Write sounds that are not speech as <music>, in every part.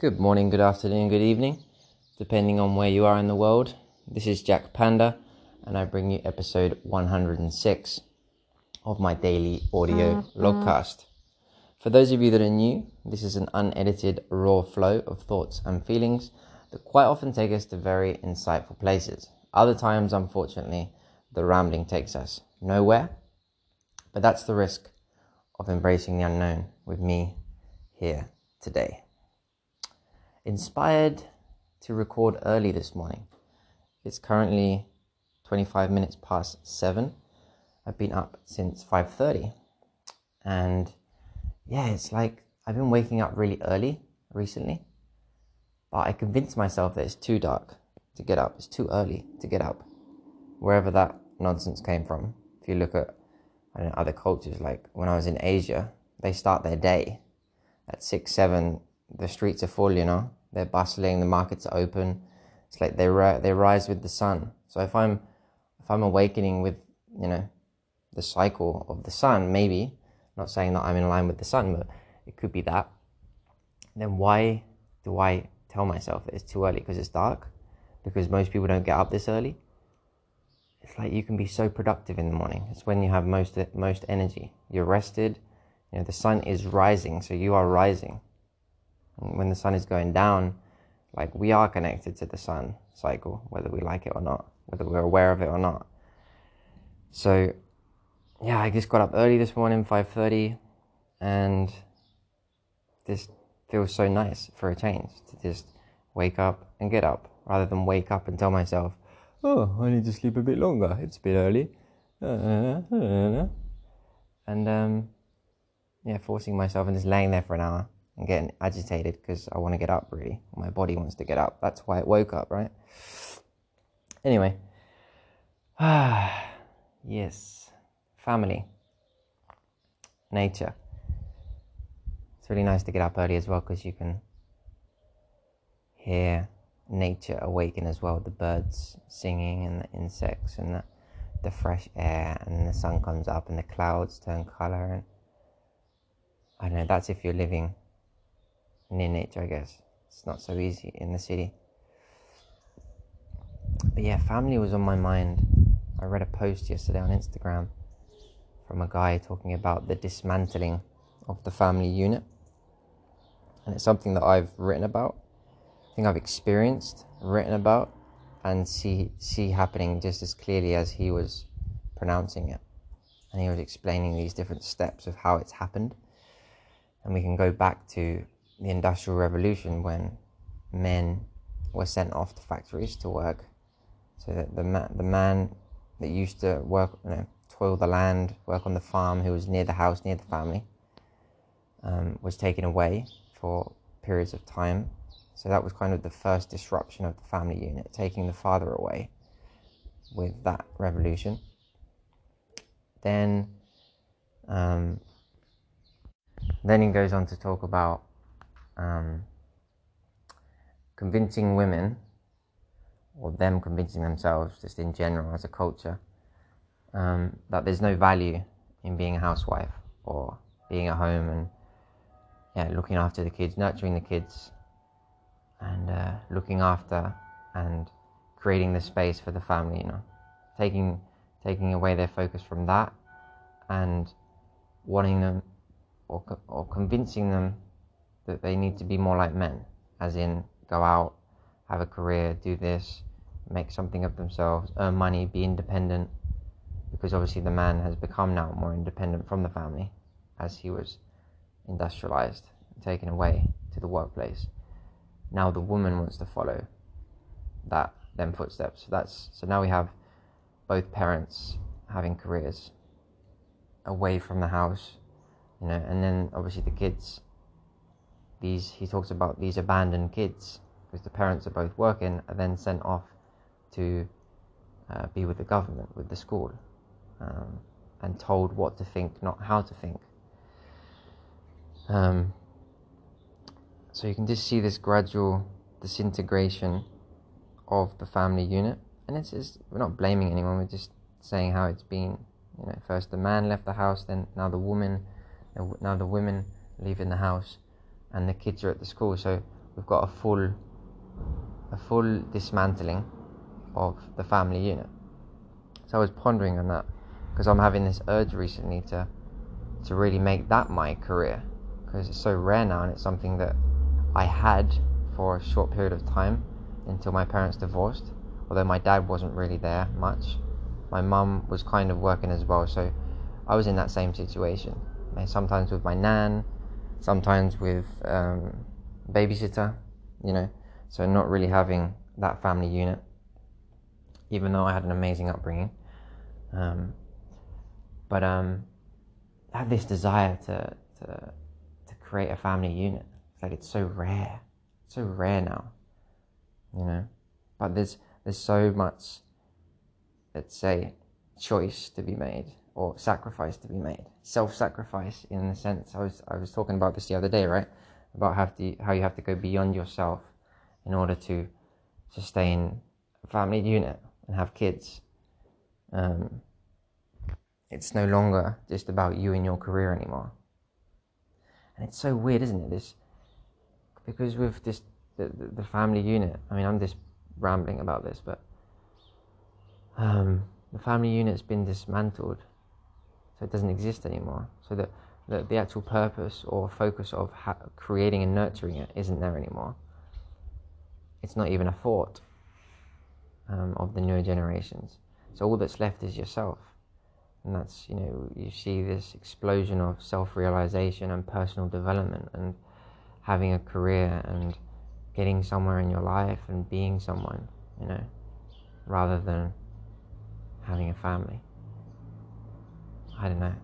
Good morning, good afternoon, good evening, depending on where you are in the world. This is Jack Panda, and I bring you episode 106 of my daily audio mm-hmm. logcast. For those of you that are new, this is an unedited, raw flow of thoughts and feelings that quite often take us to very insightful places. Other times, unfortunately, the rambling takes us nowhere, but that's the risk of embracing the unknown with me here today inspired to record early this morning. It's currently 25 minutes past 7. I've been up since 5:30. And yeah, it's like I've been waking up really early recently. But I convinced myself that it's too dark to get up. It's too early to get up. Wherever that nonsense came from. If you look at I know, other cultures like when I was in Asia, they start their day at 6 7 the streets are full, you know. They're bustling, the markets are open. It's like they ri- they rise with the sun. So if I'm if I'm awakening with you know the cycle of the sun, maybe not saying that I'm in line with the sun, but it could be that. Then why do I tell myself that it's too early because it's dark? Because most people don't get up this early. It's like you can be so productive in the morning. It's when you have most most energy. You're rested. You know the sun is rising, so you are rising when the sun is going down, like we are connected to the sun cycle, whether we like it or not, whether we're aware of it or not. So, yeah, I just got up early this morning, five thirty, and this feels so nice for a change to just wake up and get up, rather than wake up and tell myself, "Oh, I need to sleep a bit longer. It's a bit early," and um, yeah, forcing myself and just laying there for an hour and getting agitated because I want to get up really. My body wants to get up. That's why it woke up, right? Anyway. Ah, <sighs> yes. Family. Nature. It's really nice to get up early as well because you can hear nature awaken as well. The birds singing and the insects and the, the fresh air and the sun comes up and the clouds turn color and I don't know, that's if you're living near nature, I guess. It's not so easy in the city. But yeah, family was on my mind. I read a post yesterday on Instagram from a guy talking about the dismantling of the family unit. And it's something that I've written about. I think I've experienced, written about, and see see happening just as clearly as he was pronouncing it. And he was explaining these different steps of how it's happened. And we can go back to the Industrial Revolution when men were sent off to factories to work. So that the, ma- the man that used to work, you know, toil the land, work on the farm, who was near the house, near the family, um, was taken away for periods of time. So that was kind of the first disruption of the family unit, taking the father away with that revolution. Then, um, then he goes on to talk about um, convincing women, or them convincing themselves, just in general as a culture, um, that there's no value in being a housewife or being at home and yeah, looking after the kids, nurturing the kids, and uh, looking after and creating the space for the family. You know, taking taking away their focus from that and wanting them or or convincing them that they need to be more like men, as in go out, have a career, do this, make something of themselves, earn money, be independent. Because obviously the man has become now more independent from the family as he was industrialized, taken away to the workplace. Now the woman wants to follow that them footsteps. So that's so now we have both parents having careers away from the house, you know, and then obviously the kids these he talks about these abandoned kids because the parents are both working are then sent off to uh, be with the government with the school um, and told what to think not how to think. Um, so you can just see this gradual disintegration of the family unit and it's just we're not blaming anyone we're just saying how it's been. You know first the man left the house then now the woman now the women leaving the house and the kids are at the school. So we've got a full a full dismantling of the family unit. So I was pondering on that because I'm having this urge recently to to really make that my career because it's so rare now and it's something that I had for a short period of time until my parents divorced. Although my dad wasn't really there much, my mum was kind of working as well, so I was in that same situation. And Sometimes with my nan, sometimes with um, babysitter, you know, so not really having that family unit, even though I had an amazing upbringing. Um, but um, I had this desire to, to to create a family unit. It's like it's so rare, it's so rare now, you know. But there's there's so much, let's say, choice to be made or sacrifice to be made. Self-sacrifice, in the sense I was I was talking about this the other day, right? About how to how you have to go beyond yourself in order to sustain a family unit and have kids. Um, it's no longer just about you and your career anymore. And it's so weird, isn't it? This because with this the, the family unit. I mean, I'm just rambling about this, but um, the family unit's been dismantled, so it doesn't exist anymore. So that the, the actual purpose or focus of ha- creating and nurturing it isn't there anymore. It's not even a thought um, of the newer generations. So all that's left is yourself. And that's, you know, you see this explosion of self realization and personal development and having a career and getting somewhere in your life and being someone, you know, rather than having a family. I don't know.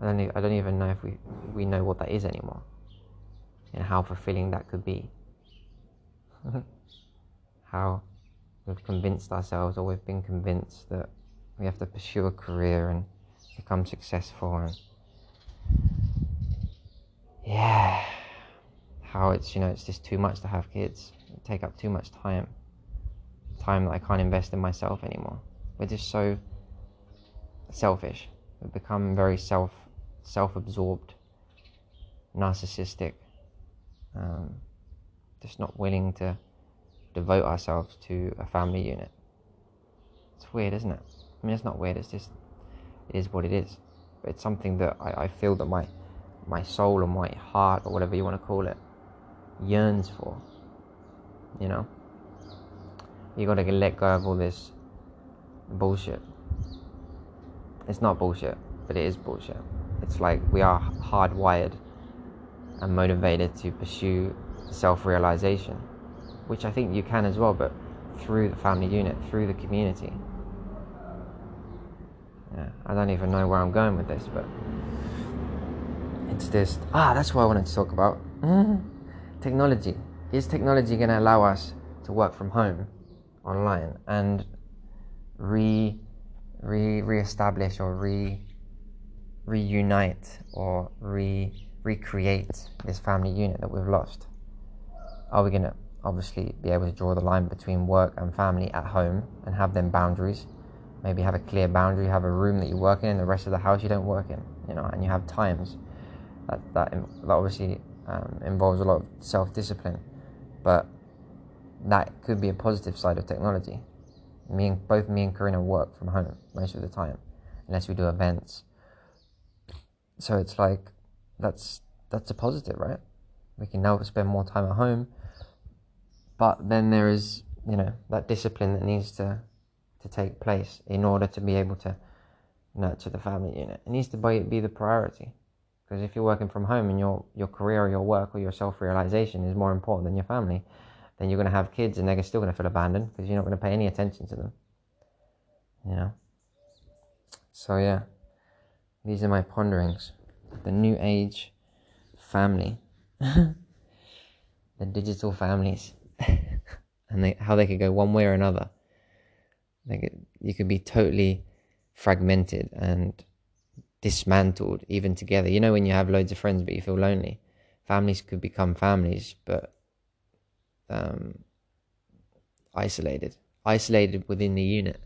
I don't, I don't even know if we, we know what that is anymore and how fulfilling that could be. <laughs> how we've convinced ourselves or we've been convinced that we have to pursue a career and become successful and yeah how it's you know it's just too much to have kids take up too much time time that i can't invest in myself anymore we're just so selfish become very self self-absorbed narcissistic um, just not willing to devote ourselves to a family unit it's weird isn't it I mean, it's not weird. It's just it is what it is. But it's something that I, I feel that my my soul or my heart or whatever you want to call it yearns for. You know, you got to let go of all this bullshit. It's not bullshit, but it is bullshit. It's like we are hardwired and motivated to pursue self-realization, which I think you can as well, but through the family unit, through the community yeah, I don't even know where I'm going with this, but it's just ah, that's what I wanted to talk about. technology is technology going to allow us to work from home, online, and re re reestablish or re reunite or re recreate this family unit that we've lost? Are we going to obviously be able to draw the line between work and family at home and have them boundaries? maybe have a clear boundary, have a room that you work in, and the rest of the house you don't work in, you know, and you have times. That that, that obviously um, involves a lot of self-discipline, but that could be a positive side of technology. Me and both me and Karina work from home most of the time, unless we do events. So it's like that's that's a positive, right? We can now spend more time at home, but then there is you know that discipline that needs to to take place in order to be able to nurture the family unit. It needs to be the priority. Because if you're working from home and your, your career or your work or your self realization is more important than your family, then you're going to have kids and they're still going to feel abandoned because you're not going to pay any attention to them. You know? So, yeah, these are my ponderings. The new age family, <laughs> the digital families, <laughs> and they, how they could go one way or another. Like it, you could be totally fragmented and dismantled even together. You know when you have loads of friends but you feel lonely. Families could become families but um, isolated, isolated within the unit.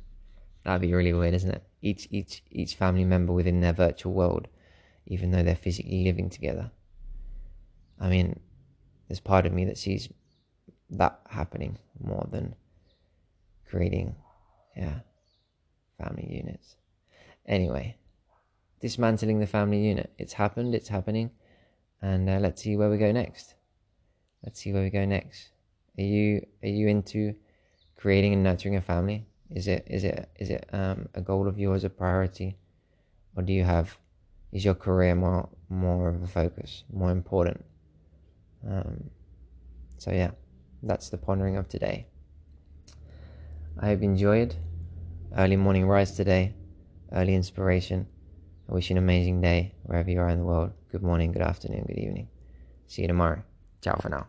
That'd be really weird, isn't it? Each each each family member within their virtual world, even though they're physically living together. I mean, there's part of me that sees that happening more than creating, yeah, family units. Anyway, dismantling the family unit. It's happened, it's happening, and uh, let's see where we go next. Let's see where we go next. Are you are you into creating and nurturing a family? Is it is it is it um, a goal of yours, a priority, or do you have is your career more more of a focus, more important? Um, so yeah, that's the pondering of today. I hope you enjoyed. Early morning rise today, early inspiration. I wish you an amazing day wherever you are in the world. Good morning, good afternoon, good evening. See you tomorrow. Ciao for now.